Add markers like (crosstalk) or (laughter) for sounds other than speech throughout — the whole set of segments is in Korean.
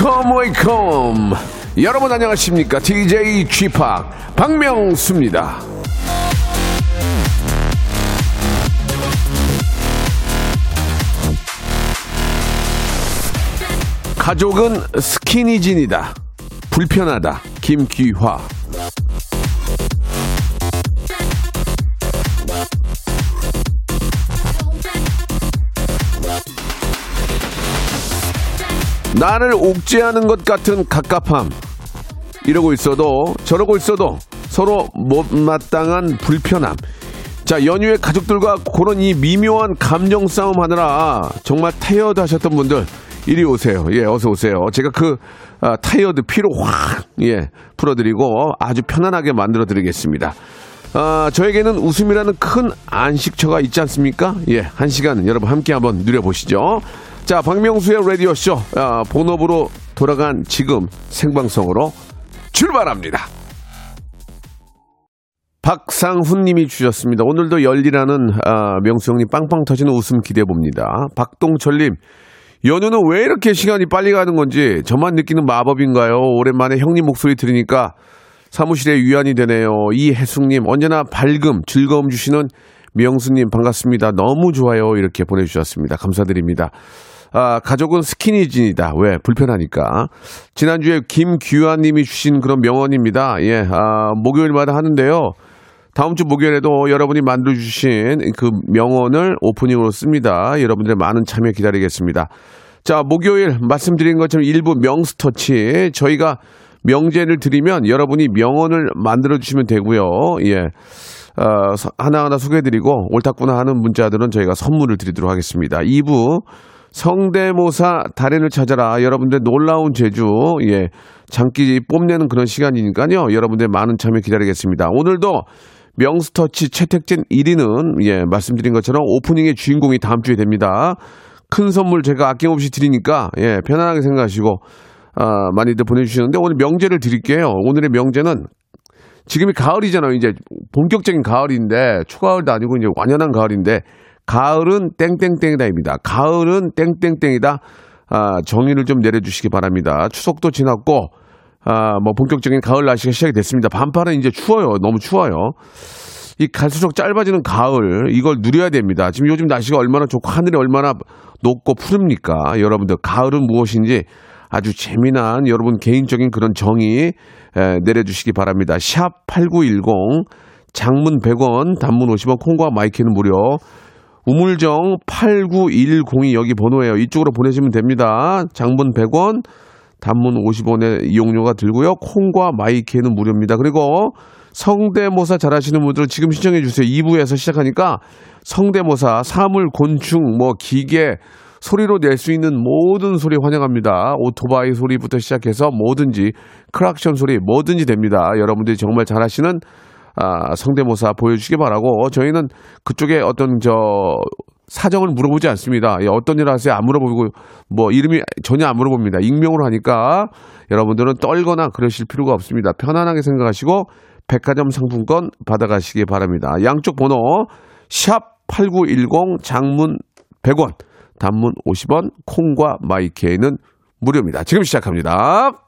Welcome, welcome. 여러분 안녕하십니까? DJ Chip 박명수입니다. 가족은 스키니진이다. 불편하다. 김귀화. 나를 옥죄하는 것 같은 갑갑함. 이러고 있어도 저러고 있어도 서로 못마땅한 불편함. 자, 연휴에 가족들과 그런 이 미묘한 감정 싸움 하느라 정말 타이어드 하셨던 분들 이리 오세요. 예, 어서 오세요. 제가 그 아, 타이어드 피로 확 예, 풀어드리고 아주 편안하게 만들어드리겠습니다. 아, 저에게는 웃음이라는 큰 안식처가 있지 않습니까? 예, 한 시간 여러분 함께 한번 누려보시죠. 자, 박명수의 라디오쇼 아, 본업으로 돌아간 지금 생방송으로 출발합니다. 박상훈 님이 주셨습니다. 오늘도 열리라는 아, 명수 형님 빵빵 터지는 웃음 기대해 봅니다. 박동철 님 연휴는 왜 이렇게 시간이 빨리 가는 건지 저만 느끼는 마법인가요? 오랜만에 형님 목소리 들으니까 사무실에 위안이 되네요. 이혜숙님 언제나 밝음 즐거움 주시는 명수님 반갑습니다. 너무 좋아요 이렇게 보내주셨습니다. 감사드립니다. 아, 가족은 스키니진이다. 왜? 불편하니까. 지난주에 김규환 님이 주신 그런 명언입니다. 예, 아, 목요일마다 하는데요. 다음 주 목요일에도 여러분이 만들어주신 그 명언을 오프닝으로 씁니다. 여러분들의 많은 참여 기다리겠습니다. 자, 목요일 말씀드린 것처럼 일부 명스터치 저희가 명제를 드리면 여러분이 명언을 만들어주시면 되고요. 예. 어, 하나하나 소개해드리고 옳다구나 하는 문자들은 저희가 선물을 드리도록 하겠습니다. 2부 성대모사 달인을 찾아라. 여러분들 놀라운 제주, 예, 장기 뽐내는 그런 시간이니까요. 여러분들 많은 참여 기다리겠습니다. 오늘도 명스터치 채택진 1위는, 예, 말씀드린 것처럼 오프닝의 주인공이 다음 주에 됩니다. 큰 선물 제가 아낌없이 드리니까, 예, 편안하게 생각하시고, 아, 많이들 보내주시는데 오늘 명제를 드릴게요. 오늘의 명제는 지금이 가을이잖아요. 이제 본격적인 가을인데, 초가을도 아니고 이제 완연한 가을인데, 가을은 땡땡땡이다입니다. 가을은 땡땡땡이다. 아, 정의를 좀 내려주시기 바랍니다. 추석도 지났고, 아, 뭐 본격적인 가을 날씨가 시작이 됐습니다. 반팔은 이제 추워요. 너무 추워요. 이 갈수록 짧아지는 가을, 이걸 누려야 됩니다. 지금 요즘 날씨가 얼마나 좋고 하늘이 얼마나 높고 푸릅니까? 여러분들, 가을은 무엇인지 아주 재미난 여러분 개인적인 그런 정의 에, 내려주시기 바랍니다. 샵 8910, 장문 100원, 단문 50원, 콩과 my K는 무료. 우물정 8910이 여기 번호예요. 이쪽으로 보내시면 됩니다. 장문 100원, 단문 50원의 이용료가 들고요. 콩과 my K는 무료입니다. 그리고 성대모사 잘하시는 분들은 지금 신청해 주세요. 2부에서 시작하니까 성대모사, 사물, 곤충, 뭐 기계, 소리로 낼 수 있는 모든 소리 환영합니다. 오토바이 소리부터 시작해서 뭐든지 크락션 소리 뭐든지 됩니다. 여러분들이 정말 잘하시는 아, 성대모사 보여주시기 바라고 저희는 그쪽에 어떤 저 사정을 물어보지 않습니다. 예, 어떤 일 하세요? 안 물어보고 뭐 이름이 전혀 안 물어봅니다. 익명으로 하니까 여러분들은 떨거나 그러실 필요가 없습니다. 편안하게 생각하시고 백화점 상품권 받아가시기 바랍니다. 양쪽 번호 샵 8910 장문 100원 단문 50원 콩과 마이케이는 무료입니다. 지금 시작합니다.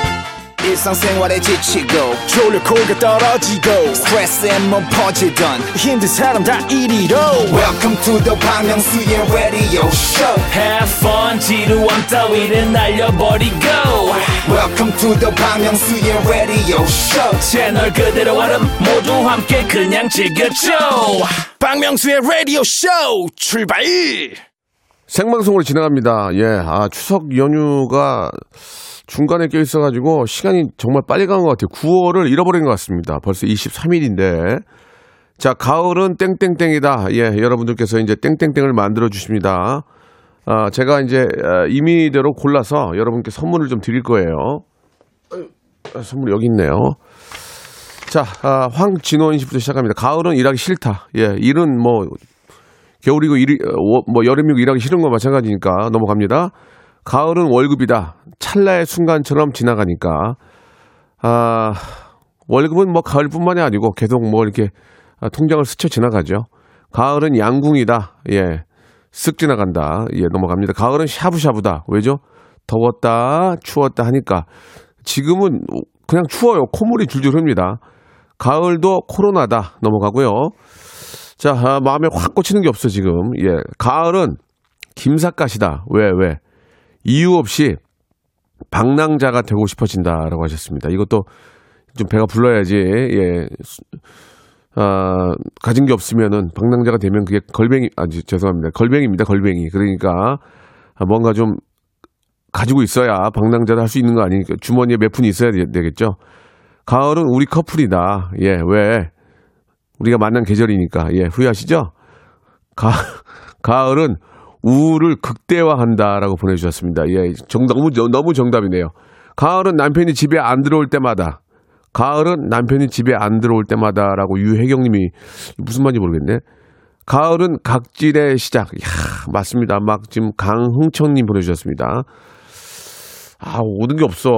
일상생활에 지치고, 졸려 코가 떨어지고, 스트레스에 몸 퍼지던, 힘든 사람 다 이리로. welcome to the Bang Myung-soo's radio show. Have fun 지루함 따위를 날려버리고. Welcome to the Bang Myung-soo's radio show. 채널 그대로 얼음 모두 함께 그냥 즐겨줘. 박명수의 라디오 쇼 출발! 생방송으로 진행합니다. 예, 아, 추석 연휴가 중간에 껴 있어가지고 시간이 정말 빨리 간 것 같아요. 9월을 잃어버린 것 같습니다. 벌써 23일인데. 자, 가을은 땡땡땡이다. 예, 여러분들께서 이제 땡땡땡을 만들어 주십니다. 아, 제가 이제 아, 임의대로 골라서 여러분께 선물을 좀 드릴 거예요. 아, 선물 여기 있네요. 자, 아, 황진원 씨부터 시작합니다. 가을은 일하기 싫다. 예, 일은 뭐 겨울이고 일이, 어, 워- 뭐 여름이고 일하기 싫은 거 마찬가지니까 넘어갑니다. 가을은 월급이다. 찰나의 순간처럼 지나가니까. 아, 월급은 뭐 가을뿐만이 아니고 계속 뭐 이렇게 아, 통장을 스쳐 지나가죠. 가을은 양궁이다. 예. 쓱 지나간다. 예, 넘어갑니다. 가을은 샤브샤브다. 왜죠? 더웠다, 추웠다 하니까. 지금은 그냥 추워요. 콧물이 줄줄 흡니다. 가을도 코로나다. 넘어가고요. 자, 아, 마음에 확 꽂히는 게 없어, 지금. 예. 가을은 김삿갓이다. 왜, 왜? 이유 없이 방랑자가 되고 싶어진다라고 하셨습니다. 이것도 좀 배가 불러야지, 예. 수- 아, 가진 게 없으면은 방랑자가 되면 그게 걸뱅이, 아, 지- 죄송합니다. 걸뱅입니다, 걸뱅이. 그러니까 아, 뭔가 좀 가지고 있어야 방랑자도 할수 있는 거 아니니까 주머니에 몇 푼이 있어야 되- 되겠죠. 가을은 우리 커플이다. 예, 왜? 우리가 만난 계절이니까. 예, 후회하시죠? 가, (laughs) 가을은 우울을 극대화한다라고 보내주셨습니다. 예, 정, 너무, 너무 정답이네요. 가을은 남편이 집에 안 들어올 때마다. 가을은 남편이 집에 안 들어올 때마다라고 유혜경님이 무슨 말인지 모르겠네. 가을은 각질의 시작. 야 맞습니다. 막 지금 강흥천님 보내주셨습니다. 아, 오는 게 없어.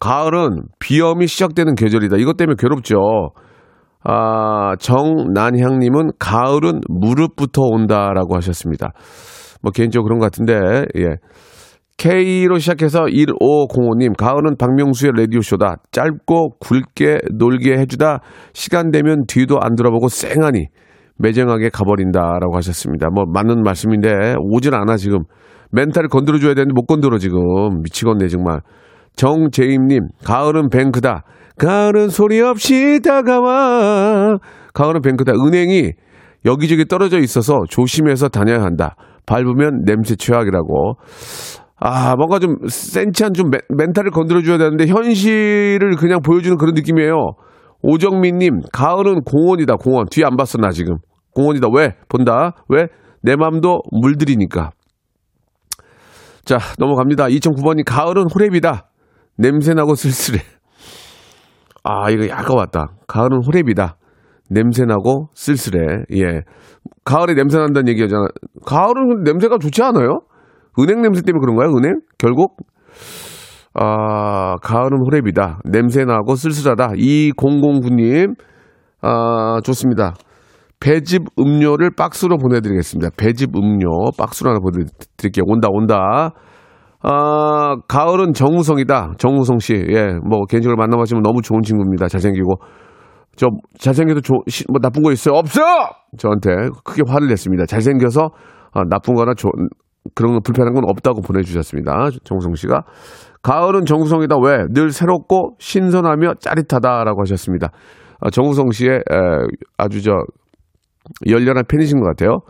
가을은 비염이 시작되는 계절이다. 이것 때문에 괴롭죠. 아, 정난향님은 가을은 무릎부터 온다라고 하셨습니다. 뭐 개인적으로 그런 것 같은데, 예. K로 시작해서 1505님, 가을은 박명수의 라디오쇼다. 짧고 굵게 놀게 해주다. 시간 되면 뒤도 안 돌아보고 쌩하니 매정하게 가버린다 라고 하셨습니다. 뭐 맞는 말씀인데 오질 않아 지금. 멘탈을 건드려줘야 되는데 못 건드려 지금. 미치겠네 정말. 정재임님, 가을은 뱅크다. 가을은 소리 없이 다가와. 가을은 뱅크다. 은행이 여기저기 떨어져 있어서 조심해서 다녀야 한다. 밟으면 냄새 최악이라고. 아, 뭔가 좀 센치한 좀 멘- 멘탈을 건드려줘야 되는데 현실을 그냥 보여주는 그런 느낌이에요. 오정민님, 가을은 공원이다, 공원. 뒤에 안 봤어, 나 지금. 공원이다. 왜? 본다. 왜? 내 맘도 물들이니까. 자, 넘어갑니다. 2009번이 가을은 호랩이다. 냄새나고 쓸쓸해. 아, 이거 약간 왔다. 가을은 호랩이다. 냄새나고 쓸쓸해. 예. 가을에 냄새 난다는 얘기하잖아. 가을은 냄새가 좋지 않아요? 은행 냄새 때문에 그런가요? 은행? 결국? 아, 가을은 호랩이다. 냄새 나고 쓸쓸하다. 2009님, 아, 좋습니다. 배즙 음료를 박스로 보내드리겠습니다. 배즙 음료 박스로 하나 보내드릴게요. 온다, 온다. 아, 가을은 정우성이다. 정우성 씨. 예, 뭐, 개인적으로 만나보시면 너무 좋은 친구입니다. 잘생기고. 저, 잘생겨도 조, 시- 뭐, 나쁜 거 있어요? 없어! 저한테 크게 화를 냈습니다. 잘생겨서, 아, 나쁜 거나 조, 그런 거 불편한 건 없다고 보내주셨습니다. 정우성 씨가. 가을은 정우성이다. 왜? 늘 새롭고 신선하며 짜릿하다라고 하셨습니다. 아, 정우성 씨의 에, 아주 저 열렬한 팬이신 것 같아요.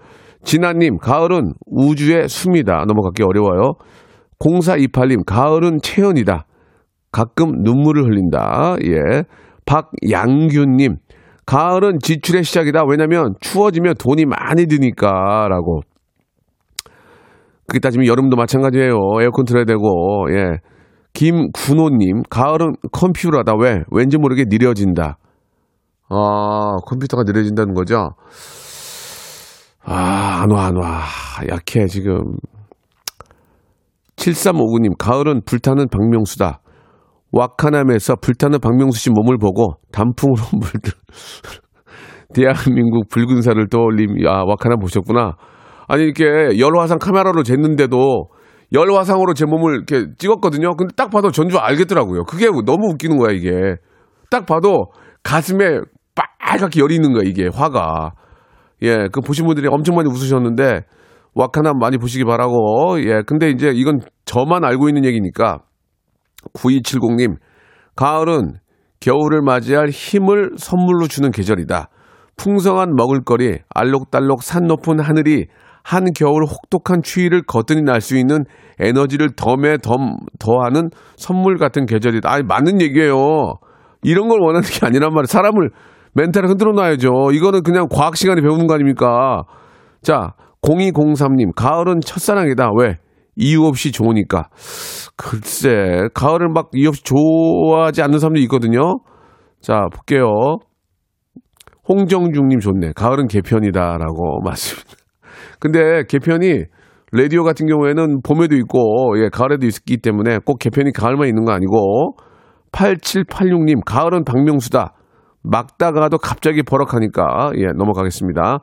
진아님, 가을은 우주의 숨이다. 넘어가기 어려워요. 0428님, 가을은 체연이다. 가끔 눈물을 흘린다. 예. 박양규님, 가을은 지출의 시작이다. 왜냐면 추워지면 돈이 많이 드니까. 라고. 그게 따지면 여름도 마찬가지예요. 에어컨 틀어야 되고. 예. 김군호님, 가을은 컴퓨터다. 왜? 왠지 모르게 느려진다. 아, 컴퓨터가 느려진다는 거죠? 아, 안 와, 안 와. 약해, 지금. 7359님, 가을은 불타는 박명수다. 와카남에서 불타는 박명수 씨 몸을 보고 단풍으로 (laughs) 물들. 대한민국 붉은사를 떠올림. 아, 와카남 보셨구나. 아니, 이렇게 열화상 카메라로 쟀는데도 열화상으로 제 몸을 이렇게 찍었거든요. 근데 딱 봐도 전주 알겠더라고요. 그게 너무 웃기는 거야, 이게. 딱 봐도 가슴에 빨갛게 열이 있는 거야, 이게, 화가. 예, 그 보신 분들이 엄청 많이 웃으셨는데, 와카남 많이 보시기 바라고, 예, 근데 이제 이건 저만 알고 있는 얘기니까, 9270님, 가을은 겨울을 맞이할 힘을 선물로 주는 계절이다. 풍성한 먹을거리, 알록달록 산 높은 하늘이 한겨울 혹독한 추위를 거뜬히 날 수 있는 에너지를 덤에 덤, 더하는 선물 같은 계절이다. 아니, 맞는 얘기예요. 이런 걸 원하는 게 아니란 말이에요. 사람을 멘탈을 흔들어 놔야죠. 이거는 그냥 과학 시간에 배우는 거 아닙니까? 자, 0203님, 가을은 첫사랑이다. 왜? 이유 없이 좋으니까. 글쎄, 가을을 막 이유 없이 좋아하지 않는 사람도 있거든요. 자, 볼게요. 홍정중님 좋네. 가을은 개편이다라고 (laughs) 맞습니다. 근데 개편이 라디오 같은 경우에는 봄에도 있고 예, 가을에도 있기 때문에 꼭 개편이 가을만 있는 거 아니고 8786님 가을은 박명수다. 막다가도 갑자기 버럭하니까 예, 넘어가겠습니다.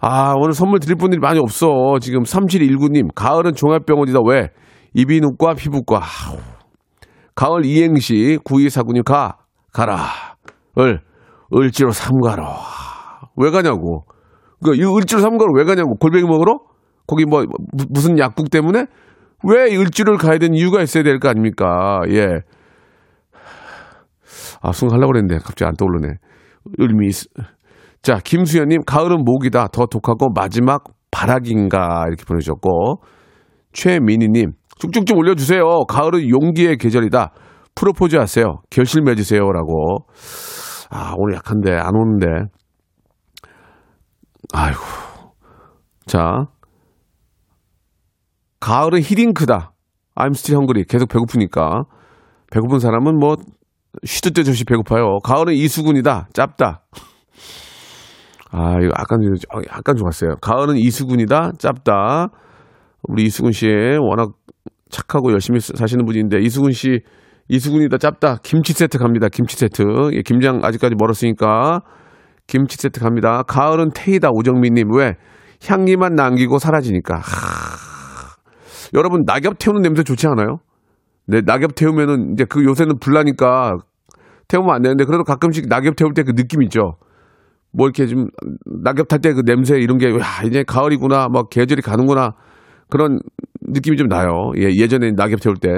아, 오늘 선물 드릴 분들이 많이 없어. 지금 3719님 가을은 종합병원이다. 왜? 이비인후과 피부과. 아우. 가을 이행시 9249님 가 가라. 을 을지로 삼가로. 왜 가냐고. 그, 이 을지로 삼가로 왜 가냐고. 골뱅이 먹으러? 거기 뭐, 무- 무슨 약국 때문에? 왜 을지로를 가야 되는 이유가 있어야 될 거 아닙니까? 예. 아, 순간 하려고 그랬는데 갑자기 안 떠오르네. 을미. 있- 자, 김수현님, 가을은 목이다. 더 독하고 마지막 바락인가. 이렇게 보내주셨고. 최민희님, 쭉쭉 좀 올려주세요. 가을은 용기의 계절이다. 프로포즈 하세요. 결실 맺으세요. 라고. 아, 오늘 약한데, 안 오는데. 아이고. 자. 가을은 히딩크다. I'm still hungry. 계속 배고프니까. 배고픈 사람은 뭐, 때 없이 배고파요. 가을은 이수근이다. 짭다. 아, 이거 약간, 좀- 약간 좋았어요. 가을은 이수근이다. 짭다. 우리 이수근 씨 워낙 착하고 열심히 사- 사시는 분인데 이수근 씨 이수근이다 짭다 김치 세트 갑니다 김치 세트 예, 김장 아직까지 멀었으니까 김치 세트 갑니다 가을은 테이다 오정민님 왜 향기만 남기고 사라지니까 하... 여러분 낙엽 태우는 냄새 좋지 않아요? 네 낙엽 태우면은 이제 그 요새는 불나니까 태우면 안 되는데 그래도 가끔씩 낙엽 태울 때 그 느낌 있죠. 뭐 이렇게 좀 낙엽 탈 때 그 냄새 이런 게 야, 이제 가을이구나 막 계절이 가는구나 그런 느낌이 좀 나요. 예, 예전에 낙엽 태울 때.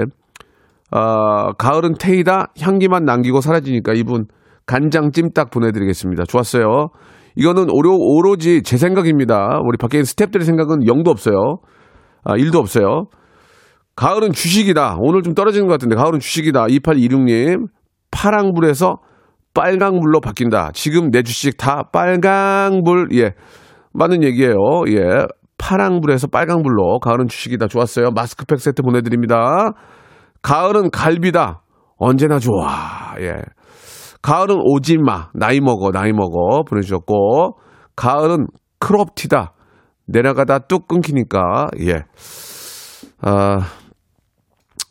아, 가을은 테이다 향기만 남기고 사라지니까 이분 간장 찜닭 보내드리겠습니다. 좋았어요. 이거는 오로, 오로지 제 생각입니다. 우리 밖에 있는 스탭들의 생각은 0도 없어요. 아, 1도 없어요. 가을은 주식이다. 오늘 좀 떨어지는 것 같은데 가을은 주식이다. 2826님 파랑불에서 빨강불로 바뀐다. 지금 내 주식 다 빨강불 예 맞는 얘기예요. 예 파랑불에서 빨강불로 가을은 주식이다. 좋았어요. 마스크팩 세트 보내드립니다. 가을은 갈비다. 언제나 좋아. 예. 가을은 오지 마. 나이 먹어. 나이 먹어. 보내주셨고. 가을은 크롭티다. 내려가다 뚝 끊기니까. 예. 아,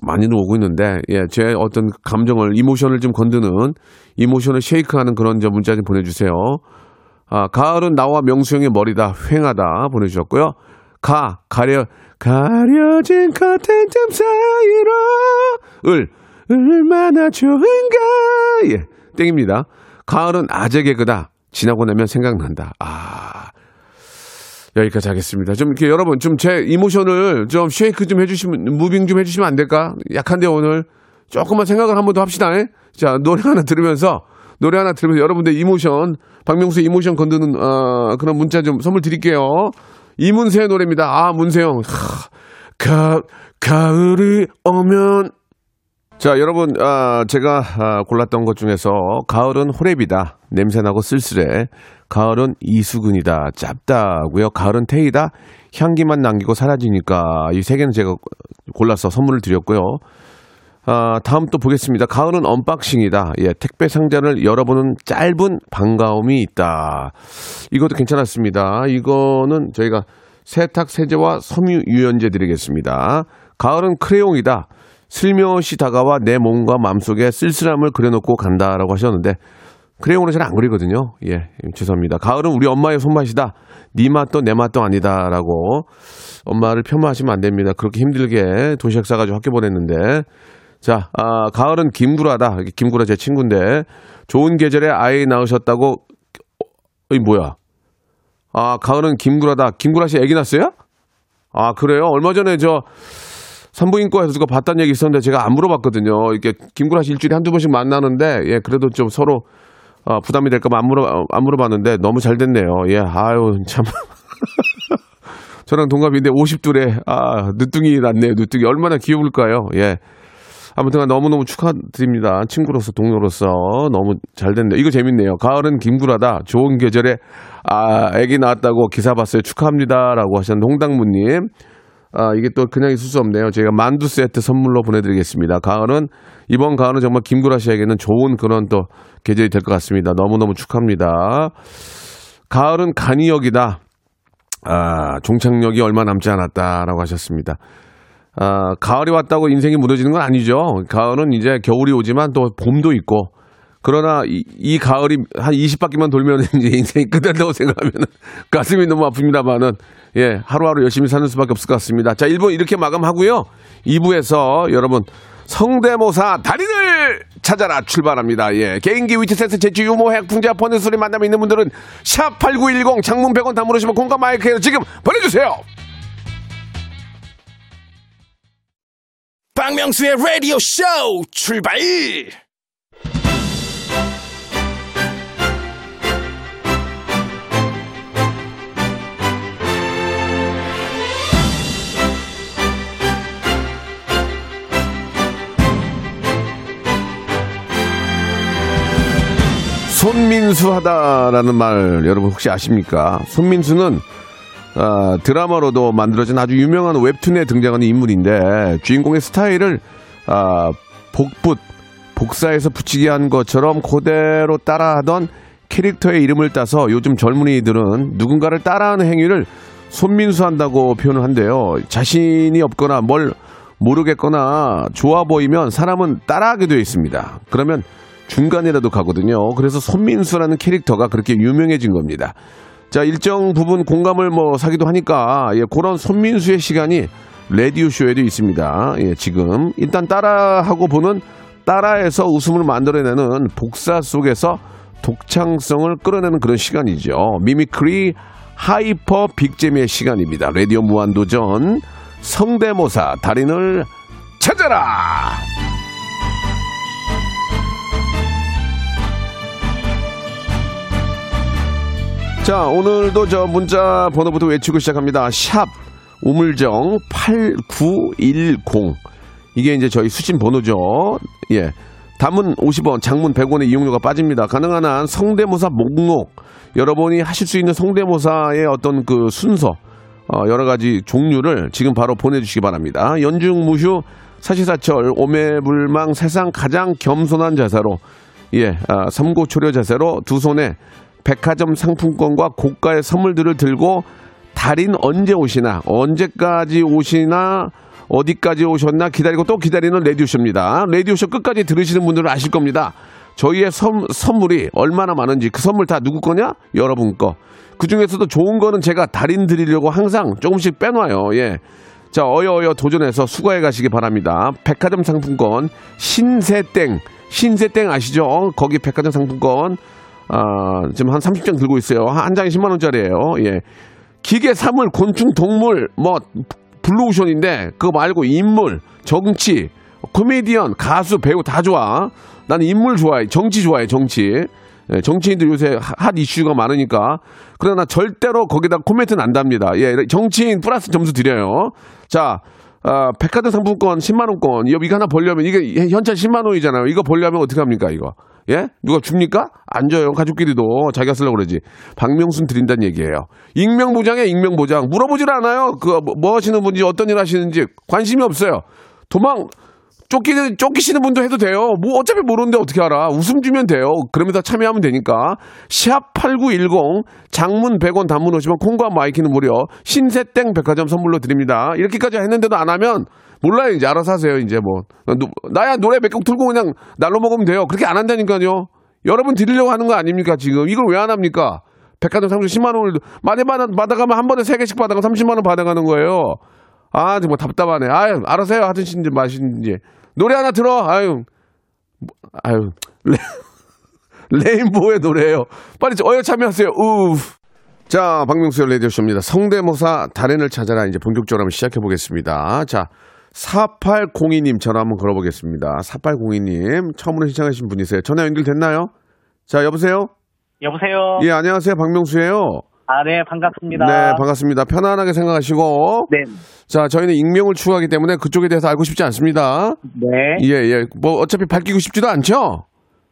많이들 오고 있는데, 예, 제 어떤 감정을, 이모션을 좀 건드는, emotion을 shake하는 그런 저 문자 좀 보내주세요. 아, 가을은 나와 명수 형의 머리다. 휑하다. 보내주셨고요. 가, 가려, 가려진 커튼 틈 사이로, 을, 얼마나 좋은가. 예, 땡입니다. 가을은 아재 개그다. 지나고 나면 생각난다. 아, 여기까지 하겠습니다. 좀 이렇게 여러분 좀 제 emotion을 좀 shake 좀 해주시면 moving 좀 해주시면 안 될까? 약한데 오늘 조금만 생각을 한 번 더 합시다. 에? 자 노래 하나 들으면서 노래 하나 들으면서 여러분들 이모션 박명수의 이모션 건드는 어, 그런 문자 좀 선물 드릴게요. 이문세의 노래입니다. 아 문세영 하, 가 가을이 오면 자, 여러분, 아, 제가 아, 골랐던 것 중에서 가을은 호랩이다. 냄새나고 쓸쓸해. 가을은 이수근이다. 짭다고요. 가을은 테이다. 향기만 남기고 사라지니까 이 세 개는 제가 골라서 선물을 드렸고요. 아, 다음 또 보겠습니다. 가을은 unboxing이다. 예, 택배 상자를 열어보는 짧은 반가움이 있다. 이것도 괜찮았습니다. 이거는 저희가 세탁 세제와 섬유 유연제 드리겠습니다. 가을은 크레용이다. 슬며시 다가와 내 몸과 마음속에 쓸쓸함을 그려놓고 간다라고 하셨는데 크레용으로 잘 안 그리거든요. 예, 죄송합니다. 가을은 우리 엄마의 손맛이다. 네 맛도 내 맛도 아니다라고 엄마를 폄하하시면 안 됩니다. 그렇게 힘들게 도시락 싸가지고 학교 보냈는데 자, 아, 가을은 김구라다. 김구라 제 친구인데 좋은 계절에 아이 낳으셨다고 어, 이 뭐야? 아, 가을은 김구라다. 김구라 씨 아기 낳았어요? 아, 그래요? 얼마 전에 저 산부인과에서 누가 봤다는 얘기 있었는데 제가 안 물어봤거든요. 이렇게 김구라 씨 일주일에 한두 번씩 만나는데 예, 그래도 좀 서로 아, 부담이 될까봐 안 물어 안 물어봤는데 너무 잘 됐네요. 예, 아유 참. (laughs) 저랑 동갑인데 50둘에 아 늦둥이 났네요. 늦둥이 얼마나 귀여울까요? 예. 아무튼 너무너무 축하드립니다. 친구로서 동료로서 너무 잘 됐네요. 이거 재밌네요. 가을은 김구라다. 좋은 계절에 아 아기 낳았다고 기사 봤어요. 축하합니다라고 하셨는 홍당무님. 아 이게 또 그냥 있을 수 없네요. 저희가 만두 세트 선물로 보내드리겠습니다. 가을은 이번 가을은 정말 김구라 씨에게는 좋은 그런 또 계절이 될 것 같습니다. 너무너무 축하합니다. 가을은 간이역이다. 아, 종착역이 얼마 남지 않았다라고 하셨습니다. 아, 가을이 왔다고 인생이 무너지는 건 아니죠. 가을은 이제 겨울이 오지만 또 봄도 있고 그러나 이, 이 가을이 한 20바퀴만 돌면 (laughs) 이제 인생이 끝난다고 생각하면 (laughs) 가슴이 너무 아픕니다만은 예, 하루하루 열심히 사는 수밖에 없을 것 같습니다. 자, 1부 이렇게 마감하고요. 2부에서 여러분 성대모사 달인을 찾아라 출발합니다. 예. 개인기 위트세트 제주 유모 핵 풍자 보내는 소리 만남에 있는 분들은 샵 8910 장문 100원 담으시면 공과 마이크에서 지금 보내주세요. 박명수의 라디오 쇼 출발 손민수 하다라는 말 여러분 혹시 아십니까? 손민수는 아, 드라마로도 만들어진 아주 유명한 웹툰에 등장하는 인물인데 주인공의 스타일을 아, 복붙 복사해서 붙이게 한 것처럼 그대로 따라하던 캐릭터의 이름을 따서 요즘 젊은이들은 누군가를 따라하는 행위를 손민수 한다고 표현을 한대요. 자신이 없거나 뭘 모르겠거나 좋아 보이면 사람은 따라하게 되어 있습니다. 그러면 중간이라도 가거든요. 그래서 손민수라는 캐릭터가 그렇게 유명해진 겁니다. 자, 일정 부분 공감을 뭐 사기도 하니까, 예, 그런 손민수의 시간이 radio쇼에도 있습니다. 예, 지금. 일단 따라하고 보는 따라해서 웃음을 만들어내는 복사 속에서 독창성을 끌어내는 그런 시간이죠. mimicry hyper big재미의 시간입니다. 라디오 무한도전 성대모사 달인을 찾아라! 자, 오늘도 저 문자 번호부터 외치고 시작합니다. 샵 우물정 8910. 이게 이제 저희 수신 번호죠. 예. 담은 50원, 장문 100원의 이용료가 빠집니다. 가능한 한 성대모사 목록, 여러분이 하실 수 있는 성대모사의 어떤 그 순서, 어, 여러 가지 종류를 지금 바로 보내주시기 바랍니다. 연중 무휴, 사시사철, 오매불망 세상 가장 겸손한 자세로, 예, 아, 삼고초려 자세로 두 손에 백화점 상품권과 고가의 선물들을 들고 달인 언제 오시나 언제까지 오시나 어디까지 오셨나 기다리고 또 기다리는 레디오쇼입니다. 레디오쇼 끝까지 들으시는 분들은 아실 겁니다. 저희의 선, 선물이 얼마나 많은지 그 선물 다 누구 거냐? 여러분 거. 그 중에서도 좋은 거는 제가 달인 드리려고 항상 조금씩 빼놔요. 예. 자, 어여어여 도전해서 수거해 가시기 바랍니다. 백화점 상품권, 신세땡, 신세땡 아시죠? 거기 백화점 상품권, 아, 지금 한 30장 들고 있어요. 한 장에 10만 원짜리예요 예. 기계, 사물, 곤충, 동물, 뭐, 블루오션인데, 그거 말고 인물, 정치, 코미디언, 가수, 배우 다 좋아. 나는 인물 좋아해. 정치 좋아해, 정치. 예, 정치인들 요새 핫 이슈가 많으니까. 그러나 절대로 거기다 코멘트는 안 답니다. 예, 정치인 플러스 점수 드려요. 자, 아, 백화점 상품권 10만원권. 이거 하나 벌려면, 이게 현찰 10만원이잖아요. 이거 벌려면 어떻게 합니까, 이거? 예? 누가 줍니까? 안 줘요. 가족끼리도 자기가 쓰려고 그러지. 박명순 드린다는 얘기예요. 익명보장에 익명보장. 물어보질 않아요. 그, 뭐, 뭐 하시는 분인지 어떤 일 하시는지 관심이 없어요. 도망, 쫓기는, 쫓기시는 분도 해도 돼요. 뭐 어차피 모르는데 어떻게 알아. 웃음 주면 돼요. 그러면서 참여하면 되니까. 샵8910 장문 100원 단문 오시면 콩과 마이K는 무료 신세땡 백화점 선물로 드립니다. 이렇게까지 했는데도 안 하면 몰라요, 이제 알아서 하세요, 이제 뭐. 노- 나야 노래 몇 곡 틀고 그냥 날로 먹으면 돼요. 그렇게 안 한다니까요. 여러분 드리려고 하는 거 아닙니까, 지금? 이걸 왜 안 합니까? 백화점 상품 10만원을 많이 받아, 받아가면 한 번에 3개씩 받아가 30만원 받아가는 거예요. 아, 정말 답답하네. 아유, 알아서 해요. 하든지 마시든지. 노래 하나 들어. 아유, 아유, 레, (laughs) 레인보우의 노래예요. 빨리 어여 참여하세요. 우. 자, 박명수의 라디오쇼입니다. 성대모사 달인을 찾아라 이제 본격적으로 한번 시작해 보겠습니다. 자, 4802님 전화 한번 걸어보겠습니다. 4802님 처음으로 신청하신 분이세요. 전화 연결됐나요? 자, 여보세요? 여보세요. 예, 안녕하세요. 박명수예요. 아, 네, 반갑습니다. 네, 반갑습니다. 편안하게 생각하시고. 네. 자, 저희는 익명을 추구하기 때문에 그쪽에 대해서 알고 싶지 않습니다. 네. 예, 예. 뭐 어차피 밝히고 싶지도 않죠?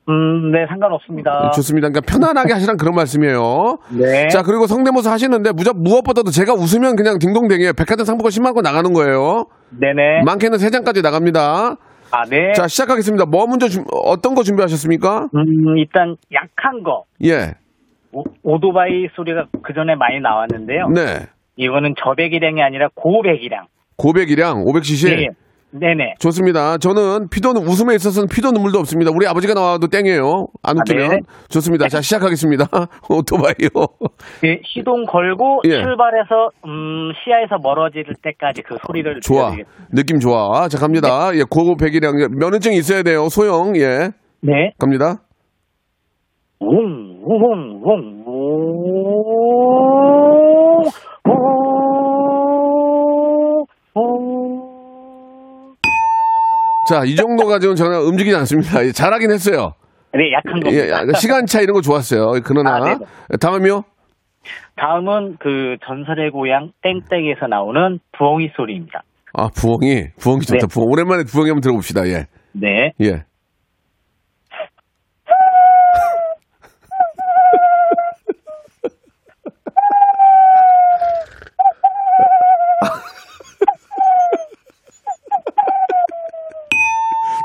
음, 네, 상관없습니다. 좋습니다. 그러니까 편안하게 하시란 그런 말씀이에요. 네. 자, 그리고 성대모사 하시는데 무적 무엇보다도 제가 웃으면 그냥 딩동댕이에요. 백화점 상품권 10만 원 나가는 거예요. 네네. 많게는 3장까지 나갑니다. 아, 네. 자, 시작하겠습니다. 뭐 먼저 준- 어떤 거 준비하셨습니까? 음, 일단 약한 거. 예. 오, 오토바이 소리가 그 전에 많이 나왔는데요. 네. 이거는 저배기량이 아니라 고배기량. 고백이랑 500cc. 네. 네네. 좋습니다. 저는 피도 웃음에 있어서는 피도 눈물도 없습니다. 우리 아버지가 나와도 땡이에요. 안 아, 웃기면. 네. 좋습니다. 자, 시작하겠습니다. 오토바이요. 예, 시동 걸고 예. 출발해서 음, 시야에서 멀어질 때까지 그 소리를 좋아. 느낌 좋아. 자, 갑니다. 예, 고백이랑 면허증 있어야 돼요. 소형. 예. 네. 갑니다. 웅, 웅, 웅, 웅, 웅, 자, 이 정도 가지고는 저는 움직이지 않습니다. 예, 잘하긴 했어요. 네, 약한 겁니다. 예, 아, 시간차 이런 거 좋았어요. 그러나 아, 네네. 다음이요. 다음은 그 전설의 고향 땡땡에서 나오는 부엉이 소리입니다. 아, 부엉이. 부엉이 좋다. 네. 부엉. 오랜만에 부엉이 한번 들어봅시다. 예. 네. 예.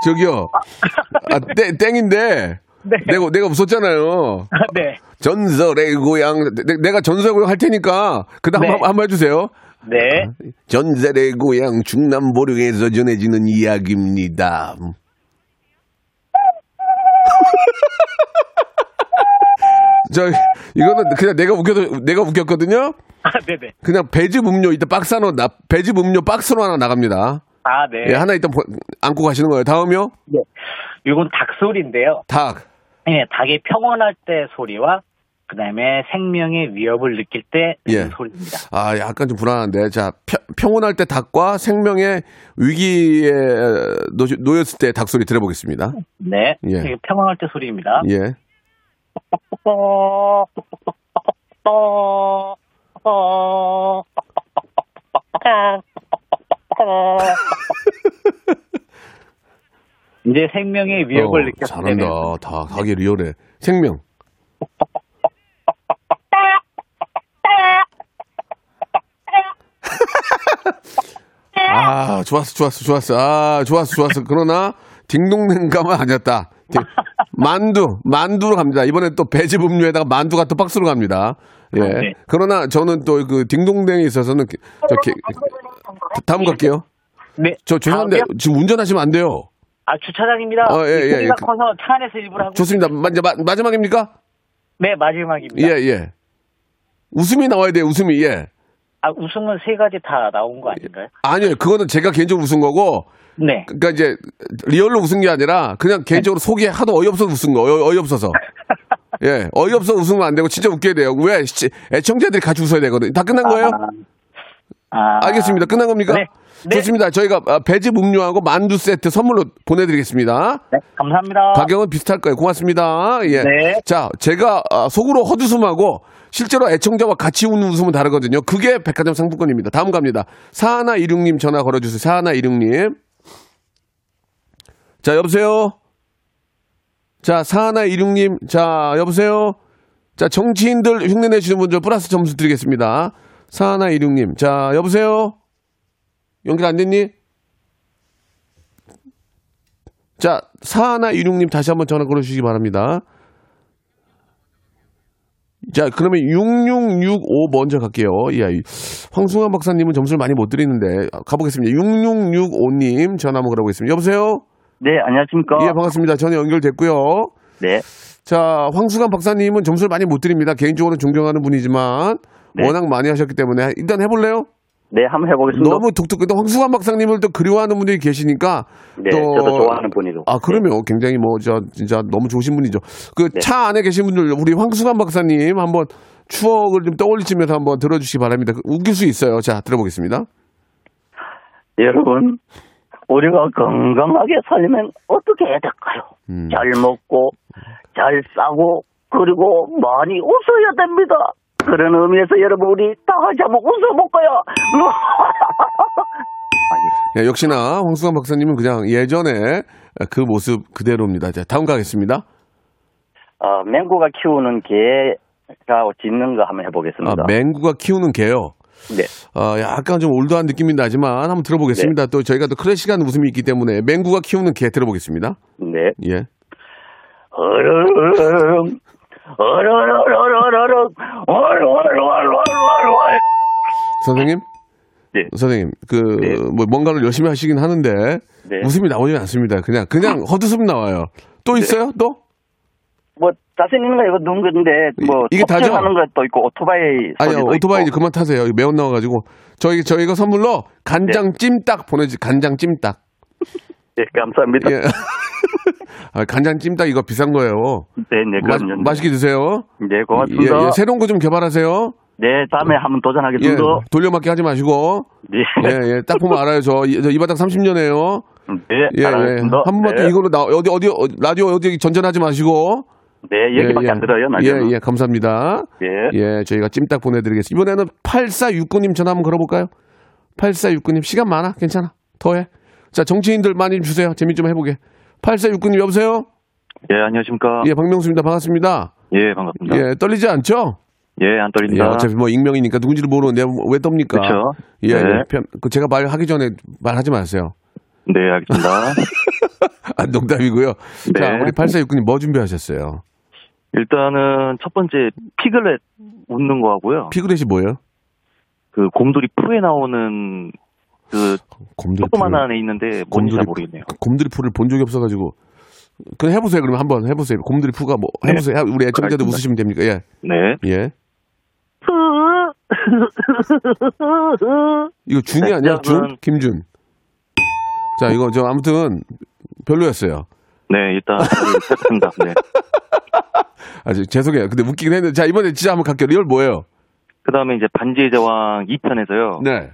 저기요. 아, 땡, 땡인데. 네. 내가, 내가 웃었잖아요. 네. 전설의 고향. 내, 가 전설의 고향 할 테니까. 그 다음 네. 한번, 한번 해주세요. 네. 전설의 고향 중남 보령에서 전해지는 이야기입니다. (laughs) 저 이거는 그냥 내가 웃겨도 내가 웃겼거든요. 아, 네네. 그냥 배즙 음료 이따 박스 하나 나 배즙 음료 박스로 하나 나갑니다. 아, 네. 예, 하나 일단 보- 안고 가시는 거예요. 다음이요. 네. 이건 닭 소리인데요. 닭. 예, 닭이 평온할 때 소리와 그다음에 생명의 위협을 느낄 때 예. 내는 소리입니다. 아, 약간 좀 불안한데. 자, 평, 평온할 때 닭과 생명의 위기에 놓, 놓였을 때 닭 소리 들어보겠습니다. 네. 예. 이게 평온할 때 소리입니다. 예. (laughs) 이제 생명의 위협을 어, 느꼈을 잘한다. 때는 닭, 닭이 리얼해. 생명. (laughs) 아, 좋았어, 좋았어, 좋았어. 아, 좋았어, 좋았어. 그러나, 딩동댕감은 아니었다. 딩- 만두, 만두로 갑니다. 이번에 또 배즙 음료에다가 만두가 또 박스로 갑니다. 예. 네. 그러나 저는 또 그 딩동댕에 있어서는, 기- 저, 기- 다음 갈게요. 네. 저 죄송한데, 다음이요? 지금 운전하시면 안 돼요. 아 주차장입니다. 어, 예, 예, 소리가 예. 커서 차 안에서 일부러 하고 좋습니다. 마, 이제 마, 마지막입니까? 네 마지막입니다. 예, 예. 웃음이 나와야 돼요, 웃음이, 예. 아 웃음은 세 가지 다 나온 거 아닌가요? 아니요, 그거는 제가 개인적으로 웃은 거고, 네. 그러니까 이제 리얼로 웃은 게 아니라 그냥 개인적으로 속이 하도 어이없어서 웃은 거, 어이, 어이없어서. (laughs) 예, 어이없어 웃으면 안 되고 진짜 웃겨야 돼요. 왜? 시- 애청자들이 같이 웃어야 되거든. 다 끝난 거예요? 아, 알겠습니다. 끝난 겁니까? 네. 네. 좋습니다. 저희가 아, 배즙 음료하고 만두 세트 선물로 보내드리겠습니다. 네, 감사합니다. 가격은 비슷할 거예요. 고맙습니다. 예. 네. 자, 제가 아, 속으로 헛웃음하고 실제로 애청자와 같이 웃는 웃음은 다르거든요. 그게 백화점 상품권입니다. 다음 갑니다. 사하나 이륙님 전화 걸어주세요. 사하나 이륙님. 자, 여보세요? 자, 사하나 이륙님. 자, 여보세요? 자, 정치인들 흉내 내시는 분들 플러스 점수 드리겠습니다. 사하나 이륙님. 자, 여보세요? 연결 안 됐니? 자, 사하나 이륙님 다시 한번 전화 걸어 주시기 바랍니다. 자, 그러면 6665 먼저 갈게요. 예, 황승환 박사님은 점수를 많이 못 드리는데 가보겠습니다. 6665님 전화 한번 걸어보겠습니다. 여보세요? 네, 안녕하십니까? 예, 반갑습니다. 전화 연결됐고요. 네. 자, 황수관 박사님은 점수를 많이 못 드립니다. 개인적으로 존경하는 분이지만 네. 워낙 많이 하셨기 때문에 일단 해볼래요? 네, 한번 해보겠습니다. 너무 독특해. 또 황수관 박사님을 또 그리워하는 분들이 계시니까 네, 또 저도 좋아하는 분이죠. 아, 그러면 굉장히 뭐, 저, 진짜 너무 좋으신 분이죠. 그 네. 차 안에 계신 분들, 우리 황수관 박사님 한번 추억을 좀 떠올리시면서 한번 들어주시기 바랍니다. 그 웃길 수 있어요. 자, 들어보겠습니다. 여러분, 우리가 건강하게 살려면 어떻게 해야 될까요? 음. 잘 먹고, 잘 싸고, 그리고 많이 웃어야 됩니다. 그런 의미에서 여러분, 우리 다 같이 한번 웃어볼까요? 예, 역시나 황수관 박사님은 그냥 예전에 그 모습 그대로입니다. 자, 다음 가겠습니다. 어, 맹구가 키우는 개가 짖는 거 한번 아, 해보겠습니다. 맹구가 키우는 개요. 네. 어, 약간 좀 올드한 느낌이 나지만 한번 들어보겠습니다. 또 저희가 또 클래식한 웃음이 있기 때문에 맹구가 키우는 개 들어보겠습니다. 네. 예. 어르릉, 어르르르르르릉, 어르르르르르르. 선생님? 네. 선생님, 그, 네. 뭐, 뭔가를 열심히 하시긴 하는데, 네. 웃음이 나오지 않습니다. 그냥, 그냥 (laughs) 헛웃음 나와요. 또 있어요? 또? 뭐 자신 있는 거 이거 넣은 건데 뭐 이게 다죠? 하는 것도 있고 오토바이 아니요, 오토바이 이제. 그만 타세요. 매운 나와가지고. 저희, 저희가 선물로 간장 찜닭 보내지, 간장 찜닭. 네, 감사합니다. 예. (laughs) (laughs) 아, 간장 찜닭 이거 비싼 거예요. 네, 네, 마, 그럼요. 맛있게 드세요. 네, 예, 고맙습니다. 예, 새로운 거 좀 개발하세요. 네, 다음에 한번 예, 도전하겠습니다. 돌려막기 하지 마시고. 네, 예, 예, 딱 보면 알아요. 저, 이- 저 이 바닥 30년이에요. 네, 예, 예. 알겠습니다. 한 번만 또 네. 이걸로 나, 어디, 어디, 어, 라디오 어디 전전하지 마시고. 네, 여기밖에 예, 예. 안 들어요, 예, 라디오는. 예, 감사합니다. 예. 예, 저희가 찜닭 보내드리겠습니다. 이번에는 8469님 전화 한번 걸어볼까요? 8469님, 시간 많아? 괜찮아? 더 해? 자, 정치인들 많이 주세요. 재미 좀 해보게. 8469님, 여보세요? 예, 안녕하십니까. 예, 박명수입니다. 반갑습니다. 예, 반갑습니다. 예, 떨리지 않죠? 예, 안 예, 떨립니다. 어차피 뭐 익명이니까 누군지를 모르는데 왜 떱니까? 그쵸. 예, 네. 예. 편- 그 제가 말하기 전에 말하지 마세요. 네, 알겠습니다. (laughs) 아, 농담이고요. 네. 자, 우리 8469님 뭐 준비하셨어요? 일단은 첫 번째 피글렛 웃는 거 하고요. 피그렛이 뭐예요? 그 곰돌이 푸에 나오는 그 곰돌이 조그만 푸. 안에 있는데 뭔지 잘 모르겠네요. 곰돌이 푸를 본 적이 없어가지고. 그냥 해보세요. 그러면 한번 해보세요. 곰돌이 푸가 뭐 네. 해보세요. 우리 애청자들 알겠습니다. 웃으시면 됩니까? 예, 네. 예. 이거 준이 네, 아니야? 준? 김준. 자, 이거 저 아무튼 별로였어요. 네, 일단 했습니다. 네. (laughs) 아, 저- 죄송해요. 근데 웃기긴 했는데 자 이번에 진짜 한번 갈게요. real 뭐예요? 그다음에 이제 반지의 제왕 2편에서요. 네.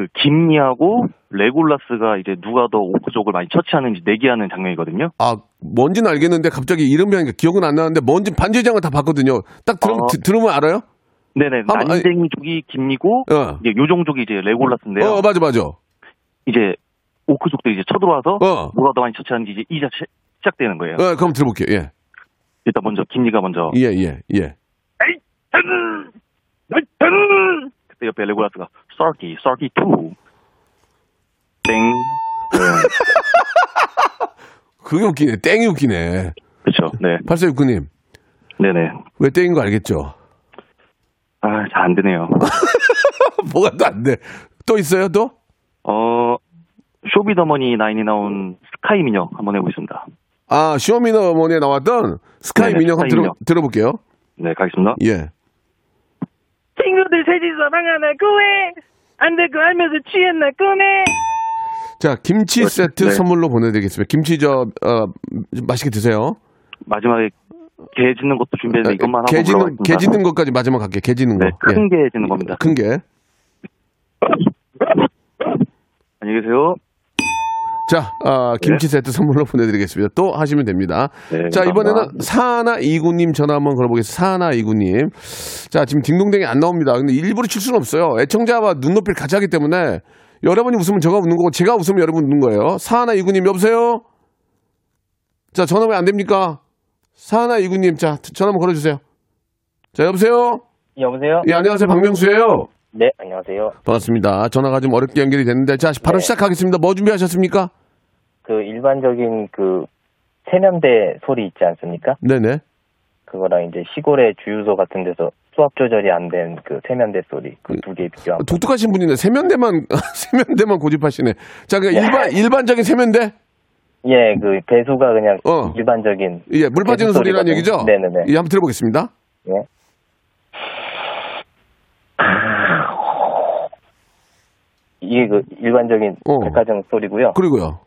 그 김리하고 레골라스가 이제 누가 더 오크족을 많이 처치하는지 내기하는 장면이거든요. 아 뭔지는 알겠는데 갑자기 이름이 하니까 기억은 안 나는데 뭔지 반지장을 다 봤거든요. 딱 들으, 어. 드- 들으면 알아요? 네네. 한번- 난쟁이 족이 김리고 어. 이제 요정족이 이제 레골라스인데요. 어 맞아 맞아. 이제 오크족들이 이제 쳐들어와서 어. 누가 더 많이 처치하는지 이제 이자 시- 시작되는 거예요. 어 그럼 들어볼게요. 예. 일단 먼저 김리가 먼저 예, 예, 예. 그때 옆에 레고라스가 thirty thirty two 땡. 그게 웃기네. 땡이 웃기네. 그렇죠. 네. 8469님. 네네. 왜 땡인 거 알겠죠? 아, 잘 안 되네요. (laughs) 뭐가 또 안 돼. 또 있어요, 또? 어, 쇼비더머니 나인이 나온 스카이 미녀 한번 해보겠습니다. 아, 쇼미더머니에 나왔던 스카이 네네, 민영 한번 들어. 들어볼게요. 네, 가겠습니다. 예. 친구들 셋이서 방 하나 구해 안 될 거 알면서 취했나 꿈에 자, 김치 세트 네. 선물로 보내드리겠습니다. 김치 저, 어, 좀 맛있게 드세요. 마지막에 개 짓는 것도 준비했는데 이것만 하고 개 짓는. 개 짓는 것까지 마지막 갈게요. 개 짓는 거. 네, 큰개 짓는 겁니다. 큰 게. 안녕히 계세요. 자, 아, 김치 세트 선물로 보내드리겠습니다. 또 하시면 됩니다. 네, 자. 이번에는 사하나 이구님 전화 한번 걸어보겠습니다. 사하나 이구님. 자, 지금 딩동댕이 안 나옵니다. 근데 일부러 칠 수는 없어요. 애청자와 눈높이를 같이 하기 때문에 여러분이 웃으면 제가 웃는 거고 제가 웃으면 여러분 웃는 거예요. 사하나 이구님 여보세요? 자, 전화 왜 안 됩니까? 사하나 이구님, 자, 전화 한번 걸어주세요. 자, 여보세요? 여보세요? 예, 안녕하세요. 박명수예요 네, 안녕하세요. 반갑습니다. 전화가 좀 어렵게 연결이 됐는데, 자, 바로 네. 시작하겠습니다. 뭐 준비하셨습니까? 그 일반적인 그 세면대 소리 있지 않습니까? 네네. 그거랑 이제 시골의 주유소 같은 데서 수압 조절이 안 된 그 세면대 소리 그 두 개 비교하면 독특하신 분이네. 세면대만 (laughs) 세면대만 고집하시네. 자, 그 일반 일반적인 세면대? 예, 그 배수가 그냥 어. 일반적인 예, 물 빠지는 배수 소리라는 소리거든요. 얘기죠? 네네네. 예, 한번 들어보겠습니다. 예. 이게 그 일반적인 어. 백화점 소리고요. 그리고요.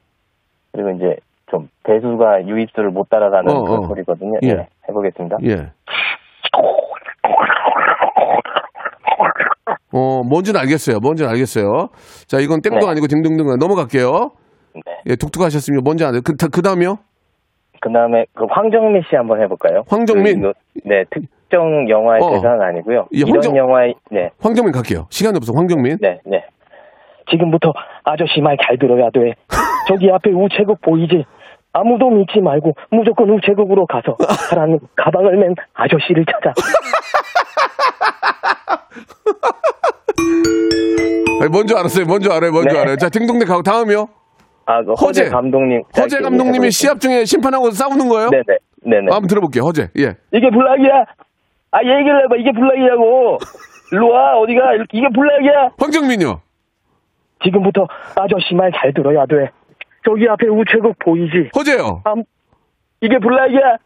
그리고 이제 좀 배수가 유입수를 못 따라가는 어, 그런 어. 소리거든요. 예. 예. 해보겠습니다. 예. 어, 뭔지는 알겠어요. 뭔지는 알겠어요. 자, 이건 땡동 네. 아니고 딩동댕 넘어갈게요. 네. 예, 독특하셨습니다. 뭔지 알아요. 그, 다- 그 다음이요? 그 다음에 그 황정민 씨 한번 해볼까요? 황정민? 그 네, 특정 영화의 어. 대사는 아니고요. 예, 이런 황정- 영화의 네, 황정민 갈게요. 시간이 없어. 황정민. 네, 네. 지금부터 아저씨 말 잘 들어야 돼. 저기 앞에 우체국 보이지? 아무도 믿지 말고 무조건 우체국으로 가서 (laughs) 사람은 가방을 맨 아저씨를 찾아. 아니, 뭔지 알았어요. 뭔지 알아요. 뭔지 네. 알아요. 자, 딩동댕 가고 다음이요. 아, 그 허재, 허재. 감독님. 허재 짧게 감독님이. 시합 중에 심판하고 싸우는 거예요? 네네. 네네. 한번 들어볼게요. 허재. 예. 이게 블락이야. 아 얘기를 해봐. 이게 블락이라고. 일로 와 어디가 이게 블락이야. 황정민이요. 지금부터 아저씨 말 잘 들어야 돼. 저기 앞에 우체국 보이지? 허재요. 아, 이게 블락이야.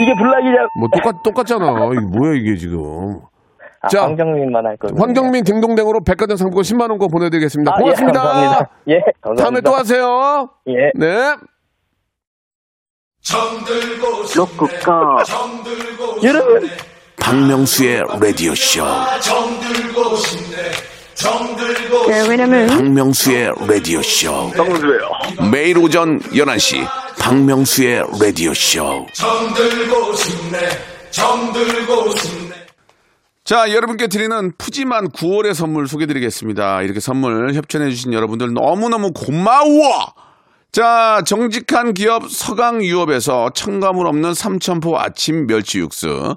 이게 블락이야. 뭐 똑같 똑같잖아. 이게 뭐야 이게 지금. 아, 자, 황정민만 할 거예요. 황정민 딩동댕으로 백화점 상품권 10만 원권 보내드리겠습니다. 아, 고맙습니다. 예, 감사합니다. 예, 감사합니다. 다음에 또 하세요. 예. 네. 로쿠꺼 여러분 박명수의 라디오 쇼. 네, 왜냐면 박명수의 라디오 쇼. 매일 오전 11시 박명수의 라디오 쇼. 자, 여러분께 드리는 푸짐한 9월의 선물 소개 드리겠습니다. 이렇게 선물 협찬해주신 여러분들 너무너무 고마워! 자, 정직한 기업 서강유업에서 첨가물 없는 삼천포 아침 멸치 육수.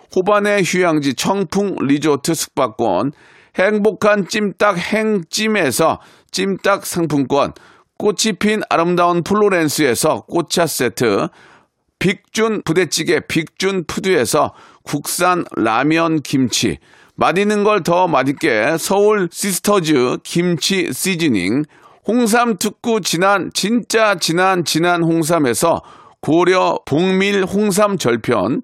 호반의 휴양지 청풍 리조트 숙박권, 행복한 찜닭 행찜에서 찜닭 상품권, 꽃이 핀 아름다운 플로렌스에서 꽃차 세트, 빅준 부대찌개 빅준 푸드에서 국산 라면 김치 맛있는 걸 더 맛있게 서울 시스터즈 김치 시즈닝 홍삼 특구 진안 진짜 진한 진안 홍삼에서 고려 봉밀 홍삼 절편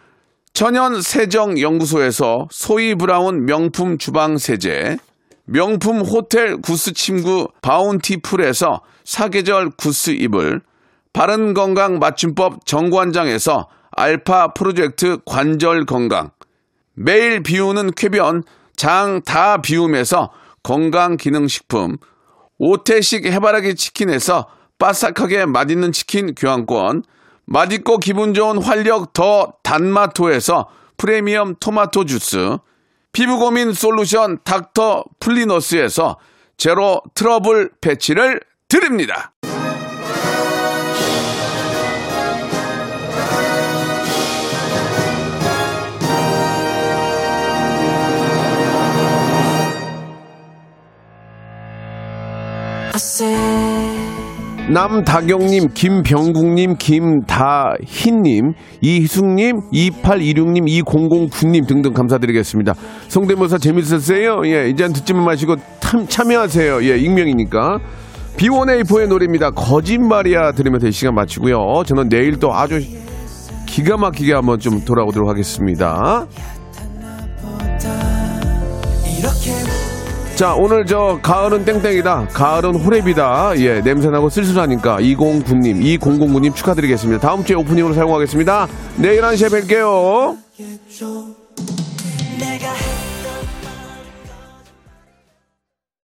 천연 세정 연구소에서 소이 브라운 명품 주방 세제 명품 호텔 구스 침구 바운티풀에서 사계절 구스 이불 바른 건강 맞춤법 정관장에서 알파 프로젝트 관절 건강 매일 비우는 쾌변 장 다 비움에서 건강 기능 식품, 오태식 해바라기 치킨에서 바삭하게 맛있는 치킨 교환권, 맛있고 기분 좋은 활력 더 단마토에서 프리미엄 토마토 주스, 피부 고민 솔루션 닥터 플리너스에서 제로 트러블 패치를 드립니다. 남다경님, 김병국님, 김다희님, 이희숙님, 2826님, 2009님 등등 감사드리겠습니다. 성대모사 재밌었어요? 예, 이제는 듣지만 마시고 참, 참여하세요. 예, 익명이니까. B1A4의 노래입니다. 거짓말이야 들으면서 이 시간 마치고요. 저는 내일 또 아주 기가 막히게 한번 좀 돌아오도록 하겠습니다. 자, 오늘 저 가을은 땡땡이다. 가을은 호랩이다. 예, 냄새나고 쓸쓸하니까 209님, 2009님 축하드리겠습니다. 다음 주에 오프닝으로 사용하겠습니다. 내일 1시에 뵐게요.